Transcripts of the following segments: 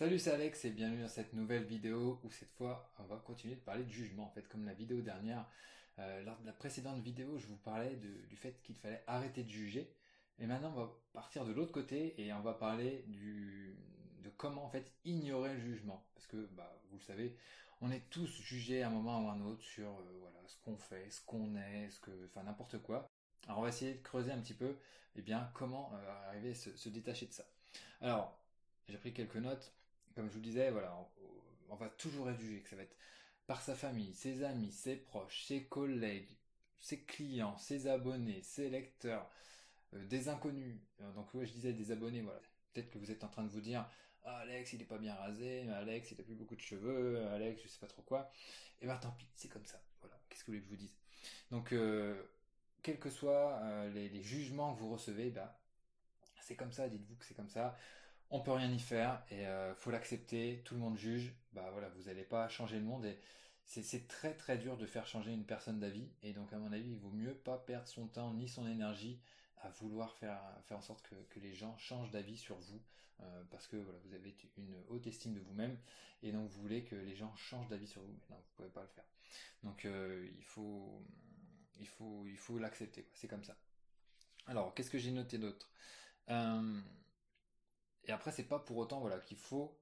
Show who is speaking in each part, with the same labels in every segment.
Speaker 1: Salut, c'est Alex et bienvenue dans cette nouvelle vidéo où cette fois on va continuer de parler de jugement. En fait, comme la vidéo dernière, euh, lors de la précédente vidéo, je vous parlais du fait qu'il fallait arrêter de juger. Et maintenant, on va partir de l'autre côté et on va parler du, de comment en fait ignorer le jugement. Parce que, bah, vous le savez, on est tous jugés à un moment ou à un autre sur euh, voilà ce qu'on fait, ce qu'on est, ce que, enfin n'importe quoi. Alors on va essayer de creuser un petit peu, eh bien, comment euh, arriver à se détacher de ça. Alors, j'ai pris quelques notes comme je vous disais, voilà, on, va toujours être jugé, que ça va être par sa famille, ses amis, ses proches, ses collègues, ses clients, ses abonnés, ses lecteurs, euh, des inconnus. Euh, donc je disais des abonnés, voilà. Peut-être que vous êtes en train de vous dire, ah, Alex, il est pas bien rasé, Alex, il a plus beaucoup de cheveux, Alex, je sais pas trop quoi. Et eh ben tant pis, c'est comme ça. Voilà. Qu'est-ce que vous voulez que je vous dise? Donc, euh, quels que soient les, jugements que vous recevez, ben c'est comme ça. Dites-vous que c'est comme ça on peut rien y faire et euh, faut l'accepter. Tout le monde juge. Bah voilà, vous n'allez pas changer le monde et c'est très très dur de faire changer une personne d'avis et donc à mon avis il vaut mieux pas perdre son temps ni son énergie à vouloir faire faire en sorte que, les gens changent d'avis sur vous euh, parce que vous avez une haute estime de vous-même et donc vous voulez que les gens changent d'avis sur vous mais non vous pouvez pas le faire donc euh, il faut il faut il faut l'accepter c'est comme ça alors qu'est-ce que j'ai noté d'autre? Euh, et après, c'est pas pour autant voilà qu'il faut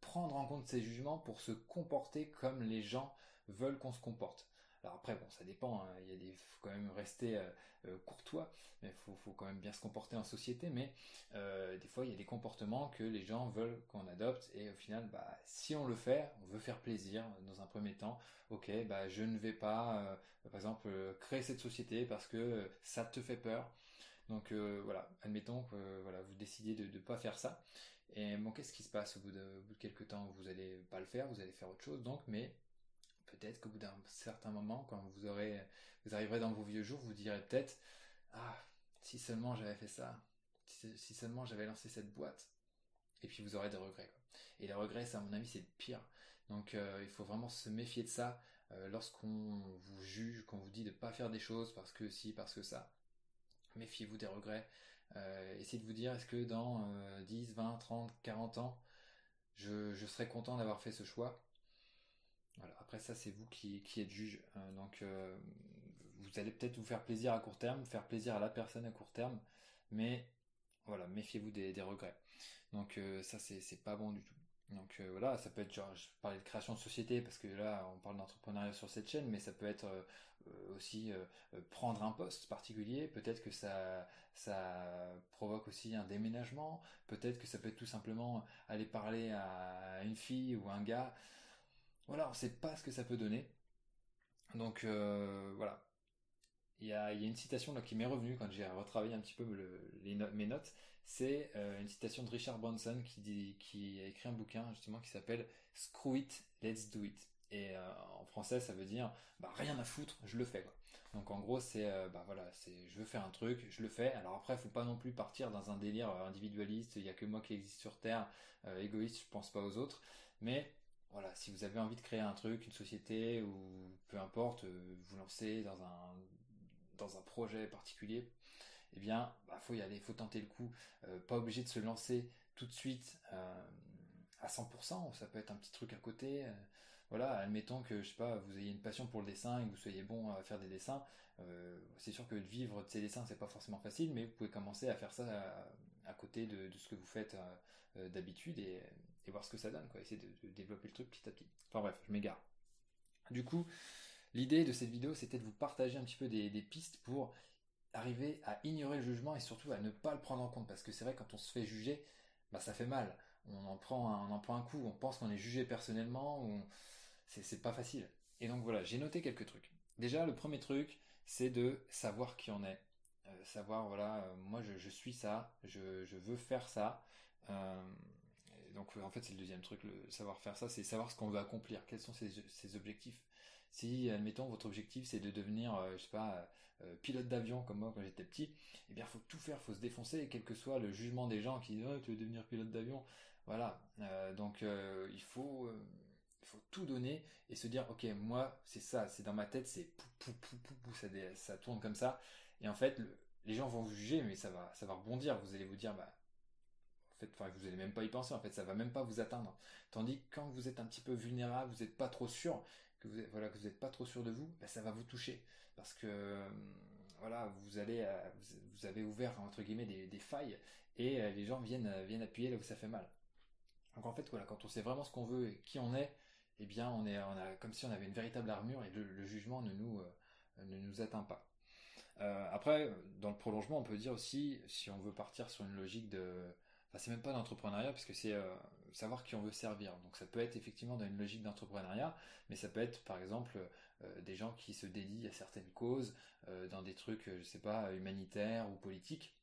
Speaker 1: prendre en compte ces jugements pour se comporter comme les gens veulent qu'on se comporte. Alors après, bon, ça dépend. Hein. Il y a des, faut quand même rester euh, euh, courtois, mais faut, faut quand même bien se comporter en société. Mais euh, des fois, il y a des comportements que les gens veulent qu'on adopte, et au final, bah, si on le fait, on veut faire plaisir dans un premier temps. Ok, bah, je ne vais pas, par exemple, créer cette société parce que ça te fait peur. Donc euh, voilà, admettons que voilà, vous décidez de ne pas faire ça. Et bon, qu'est-ce qui se passe au bout de, quelques temps? Vous allez pas le faire, vous allez faire autre chose. Donc, mais peut-être qu'au bout d'un certain moment, quand vous aurez, vous arriverez dans vos vieux jours, vous direz peut-être, ah, si seulement j'avais fait ça, si seulement j'avais lancé cette boîte. Et puis vous aurez des regrets. Et les regrets, ça, à mon avis, c'est le pire. Donc euh, il faut vraiment se méfier de ça euh, lorsqu'on vous juge, qu'on vous dit de pas faire des choses parce que si, parce que ça méfiez-vous des regrets. Euh, essayez de vous dire, est-ce que dans 10, 20, 30, 40 ans, je, serai content d'avoir fait ce choix? Après ça, c'est vous qui, êtes juge. Euh, donc, euh, vous allez peut-être vous faire plaisir à court terme, faire plaisir à la personne à court terme, mais voilà, méfiez-vous des, regrets. Donc ça, c'est, pas bon du tout. Donc euh, voilà, ça peut être genre, je parlais de création de société parce que là on parle d'entrepreneuriat sur cette chaîne, mais ça peut être euh, euh, aussi prendre un poste particulier. Peut-être que ça ça provoque aussi un déménagement. Peut-être que ça peut être tout simplement aller parler à une fille ou un gars. Voilà, on sait pas ce que ça peut donner. Donc voilà, il y a, y a une citation qui m'est revenue quand j'ai retravaillé un petit peu mes notes. C'est euh, une citation de Richard Branson qui, dit, qui a écrit un bouquin justement qui s'appelle Screw it, let's do it. Et euh, en français, ça veut dire bah rien à foutre, je le fais quoi. Donc en gros, c'est euh, bah voilà, c'est je veux faire un truc, je le fais. Alors après, faut pas non plus partir dans un délire individualiste. Il y a que moi qui existe sur terre, égoïste, je pense pas aux autres. Mais voilà, si vous avez envie de créer un truc, une société ou peu importe, vous lancez dans un projet particulier, eh bien, bah, faut y aller, faut tenter le coup. Euh, pas obligé de se lancer tout de suite euh, à 100%. Ça peut être un petit truc à côté. Euh, voilà, admettons que je sais pas, vous ayez une passion pour le dessin et que vous soyez bon à faire des dessins. c'est sûr que de vivre de ces dessins, c'est pas forcément facile, mais vous pouvez commencer à faire ça à, côté de, ce que vous faites d'habitude et, voir ce que ça donne. Quoi, essayer de, développer le truc petit à petit. Enfin bref, je m'égare. Du coup, L'idée de cette vidéo, c'était de vous partager un petit peu des, pistes pour arriver à ignorer le jugement et surtout à ne pas le prendre en compte. Parce que c'est vrai, quand on se fait juger, bah ça fait mal. On en prend un, on en prend un coup, on pense qu'on est jugé personnellement, ou c'est pas facile. Et donc voilà, j'ai noté quelques trucs. Déjà, le premier truc, c'est de savoir qui on est. Euh, savoir, voilà, euh, moi je, suis ça, je, veux faire ça. Euh, donc en fait c'est le deuxième truc, le savoir faire ça, c'est savoir ce qu'on veut accomplir, quels sont ses, objectifs? Si admettons votre objectif c'est de devenir, je sais pas, pilote d'avion comme moi quand j'étais petit, eh bien faut tout faire, faut se défoncer, quel que soit le jugement des gens qui disent oh, tu veux devenir pilote d'avion, voilà. Donc il faut il faut tout donner et se dire ok moi c'est ça, c'est dans ma tête, c'est ça, ça tourne comme ça et en fait les gens vont vous juger mais ça va ça va rebondir, vous allez vous dire bah fait, enfin, vous allez même pas y penser. En fait, ça va même pas vous atteindre. Tandis que quand vous êtes un petit peu vulnérable, vous n'êtes pas trop sûr, que vous, voilà, que vous n'êtes pas trop sûr de vous, bah, ça va vous toucher parce que voilà, vous allez, vous avez ouvert entre guillemets des, failles et les gens viennent viennent appuyer là où ça fait mal. Donc en fait, voilà, quand on sait vraiment ce qu'on veut et qui on est, eh bien, on est, on a comme si on avait une véritable armure et le, jugement ne nous, euh, ne nous atteint pas. Euh, après, dans le prolongement, on peut dire aussi, si on veut partir sur une logique de, enfin, c'est même pas d'entrepreneuriat parce que c'est euh, savoir qui on veut servir. Donc ça peut être effectivement dans une logique d'entrepreneuriat, mais ça peut être par exemple des gens qui se dédient à certaines causes, dans des trucs, je sais pas, humanitaires ou politiques.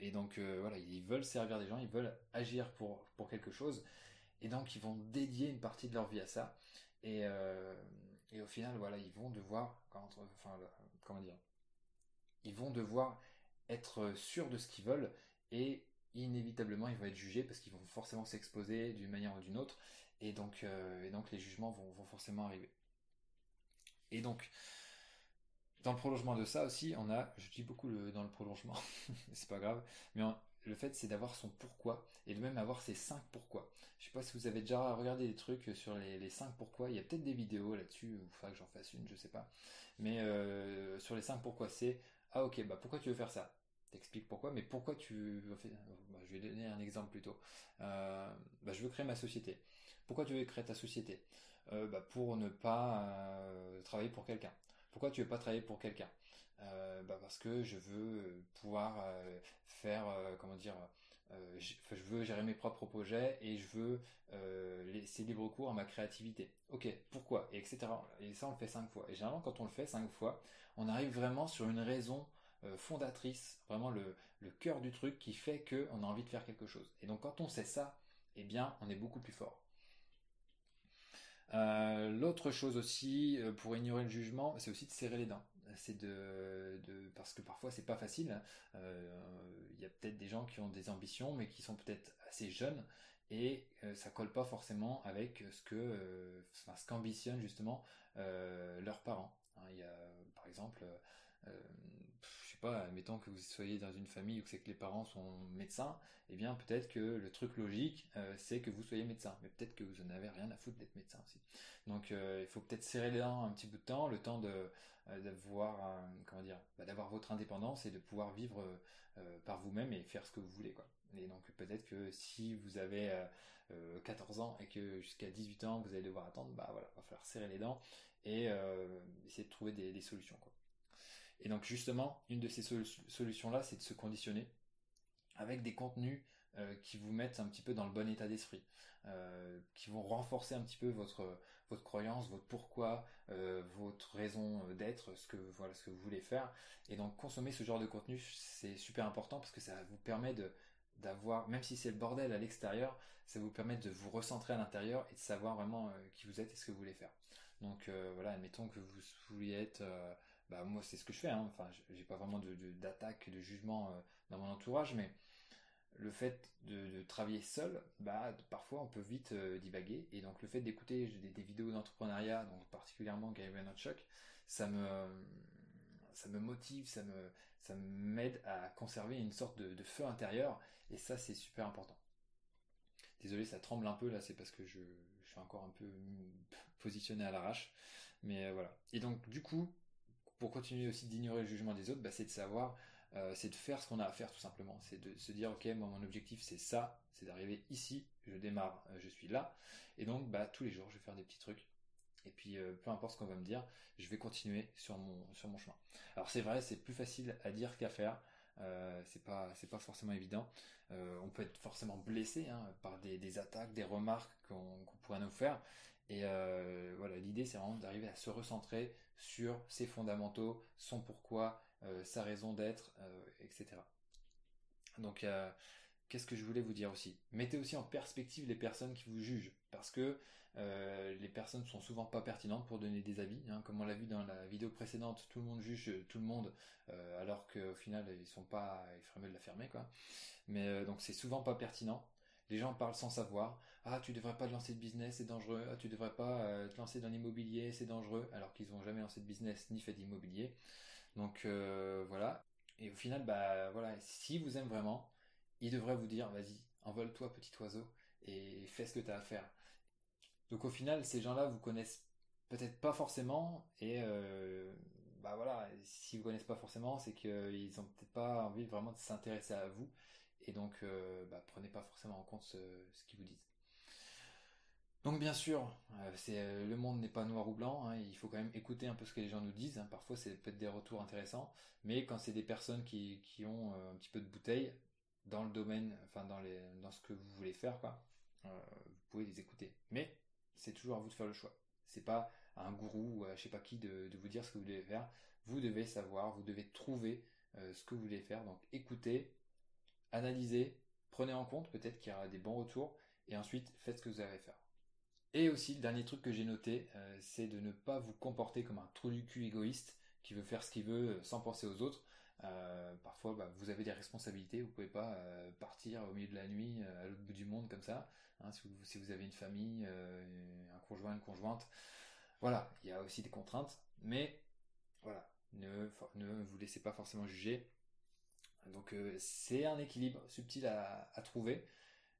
Speaker 1: et donc voilà, ils veulent servir des gens, ils veulent agir pour, pour quelque chose, et donc ils vont dédier une partie de leur vie à ça. Et, euh, et au final, voilà, ils vont devoir, enfin, comment dire, ils vont devoir être sûrs de ce qu'ils veulent et inévitablement ils vont être jugés parce qu'ils vont forcément s'exposer d'une manière ou d'une autre et donc, euh, et donc les jugements vont, vont, forcément arriver. Et donc, dans le prolongement de ça aussi, on a, je dis beaucoup le, dans le prolongement, c'est pas grave, mais le fait c'est d'avoir son pourquoi et de même avoir ses cinq pourquoi. Je sais pas si vous avez déjà regardé des trucs sur les, 5 pourquoi, il y a peut-être des vidéos là-dessus, ou il faudra que j'en fasse une, je sais pas. Mais euh, sur les 5 pourquoi c'est ah ok bah pourquoi tu veux faire ça? T'expliques pourquoi, mais pourquoi tu veux bah, Je vais donner un exemple plutôt. Euh, bah, je veux créer ma société. Pourquoi tu veux créer ta société? Euh, bah, Pour ne pas travailler pour quelqu'un. Pourquoi tu veux pas travailler pour quelqu'un? Euh, bah parce que je veux euh, pouvoir euh, faire comment dire je veux gérer mes propres projets et je veux laisser libre cours à ma créativité. Ok, pourquoi et etc. Et ça on le fait cinq fois. Et généralement quand on le fait cinq fois, on arrive vraiment sur une raison fondatrice, vraiment le, le cœur du truc qui fait qu'on a envie de faire quelque chose. Et donc quand on sait ça, eh bien on est beaucoup plus fort. L'autre chose aussi, pour ignorer le jugement, c'est aussi de serrer les dents c'est de, parce que parfois c'est pas facile. Euh, il y a peut-être des gens qui ont des ambitions, mais qui sont peut-être assez jeunes et euh, ça colle pas forcément avec ce que, euh, ce qu'ambitionnent justement leurs parents. Hein, il y a par exemple sais pas, admettons que vous soyez dans une famille où c'est que les parents sont médecins, eh bien peut-être que le truc logique c'est que vous soyez médecin, mais peut-être que vous en avez rien à foutre d'être médecin aussi. Donc il faut peut-être serrer les dents un petit bout de temps, le temps de euh, d'avoir comment dire bah, d'avoir votre indépendance et de pouvoir vivre euh, par vous-même et faire ce que vous voulez quoi. Et donc peut-être que si vous avez 14 euh, ans et que jusqu'à 18 ans vous allez devoir attendre bah voilà va falloir serrer les dents et essayer de trouver des, solutions quoi et donc justement une de ces solutions là c'est de se conditionner avec des contenus qui vous mettent un petit peu dans le bon état d'esprit, qui vont renforcer un petit peu votre votre croyance, votre pourquoi, euh, votre raison euh, d'être, ce que voilà ce que vous voulez faire. Et donc consommer ce genre de contenu, c'est super important parce que ça vous permet de d'avoir, même si c'est le bordel à l'extérieur, ça vous permet de vous recentrer à l'intérieur et de savoir vraiment euh, qui vous êtes et ce que vous voulez faire. Donc voilà, admettons que vous vouliez être, bah moi c'est ce que je fais, hein. enfin j'ai pas vraiment de d'attaque, de, jugement dans mon entourage, mais le fait de, travailler seul, bah, parfois on peut vite euh, divaguer. Et donc le fait d'écouter des, vidéos d'entrepreneuriat, donc particulièrement Gary Vaynerchuk, ça me, ça me motive, ça me, ça m'aide à conserver une sorte de, feu intérieur. Et ça, c'est super important. Désolé, ça tremble un peu là, c'est parce que je, suis encore un peu positionné à l'arrache. Mais euh, voilà. Et donc du coup, pour continuer aussi d'ignorer le jugement des autres, bah, c'est de savoir euh, c'est de faire ce qu'on a à faire tout simplement. C'est de se dire ok, moi mon objectif c'est ça, c'est d'arriver ici, je démarre, euh, je suis là, et donc bah tous les jours je vais faire des petits trucs. Et puis euh, peu importe ce qu'on va me dire, je vais continuer sur mon chemin. Alors c'est vrai, c'est plus facile à dire qu'à faire. c'est pas c'est pas forcément évident. on peut être forcément blessé hein, par des, attaques, des remarques qu'on pourrait nous faire. Et voilà, l'idée c'est vraiment d'arriver à se recentrer sur ses fondamentaux, son pourquoi, euh, sa raison d'être, euh, etc. Donc qu'est-ce que je voulais vous dire aussi? Mettez aussi en perspective les personnes qui vous jugent, parce que euh, les personnes sont souvent pas pertinentes pour donner des avis. Hein. comme on l'a vu dans la vidéo précédente, tout le monde juge tout le monde, alors qu'au final ils sont pas, il ferait mieux de la fermer. Mais donc c'est souvent pas pertinent. Les gens parlent sans savoir. Ah, tu devrais pas te lancer de business, c'est dangereux. Ah, tu devrais pas te lancer dans l'immobilier, c'est dangereux. Alors qu'ils n'ont jamais lancé de business ni fait d'immobilier. Donc euh, voilà. Et au final, bah voilà, si vous aime vraiment, il devrait vous dire, vas-y, envole-toi petit oiseau et fais ce que tu as à faire. Donc au final, ces gens-là vous connaissent peut-être pas forcément et euh, bah voilà, si vous connaissent pas forcément, c'est qu'ils ont peut-être pas envie vraiment de s'intéresser à vous et donc euh, bah, prenez pas forcément en compte ce, qu'ils vous disent. Donc bien sûr, euh, c'est le monde n'est pas noir ou blanc. Hein, il faut quand même écouter un peu ce que les gens nous disent. Hein. parfois, c'est peut-être des retours intéressants, mais quand c'est des personnes qui, ont un petit peu de bouteille dans le domaine, enfin dans ce que vous voulez faire, vous pouvez les écouter. Mais c'est toujours à vous de faire le choix. C'est pas à un gourou ou à je sais pas qui de, vous dire ce que vous devez faire. Vous devez savoir, vous devez trouver euh, ce que vous voulez faire. Donc écoutez, analysez, prenez en compte, peut-être qu'il y aura des bons retours, et ensuite faites ce que vous avez à faire. Et aussi, le dernier truc que j'ai noté, euh, c'est de ne pas vous comporter comme un trou du cul égoïste qui veut faire ce qu'il veut euh, sans penser aux autres. parfois, bah, vous avez des responsabilités, vous pouvez pas partir au milieu de la nuit à l'autre bout du monde comme ça. Hein, si, vous, avez une famille, un conjoint, une conjointe, voilà, il y a aussi des contraintes, mais voilà, ne vous laissez pas forcément juger. Donc euh, c'est un équilibre subtil à, trouver.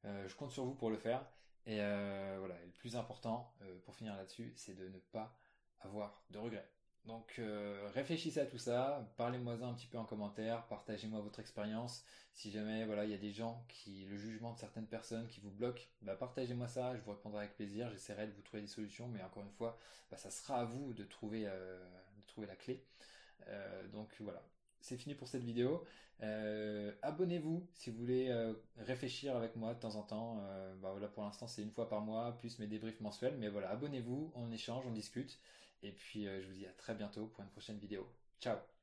Speaker 1: Euh, je compte sur vous pour le faire. Et euh, voilà, le plus important, pour finir là-dessus, c'est de ne pas avoir de regrets. Donc réfléchissez à tout ça, parlez-moi un petit peu en commentaire, partagez-moi votre expérience. Si jamais voilà il y a des gens qui le jugement de certaines personnes qui vous bloquent, bah, partagez-moi ça, je vous répondrai avec plaisir. J'essaierai de vous trouver des solutions, mais encore une fois, bah, ça sera à vous de trouver de trouver la clé. Donc voilà, c'est fini pour cette vidéo. Abonnez-vous si vous voulez réfléchir avec moi de temps en temps. bah voilà pour l'instant c'est une fois par mois plus mes débriefs mensuels, mais voilà abonnez-vous, on échange, on discute. Et puis euh, je vous dis à très bientôt pour une prochaine vidéo. Ciao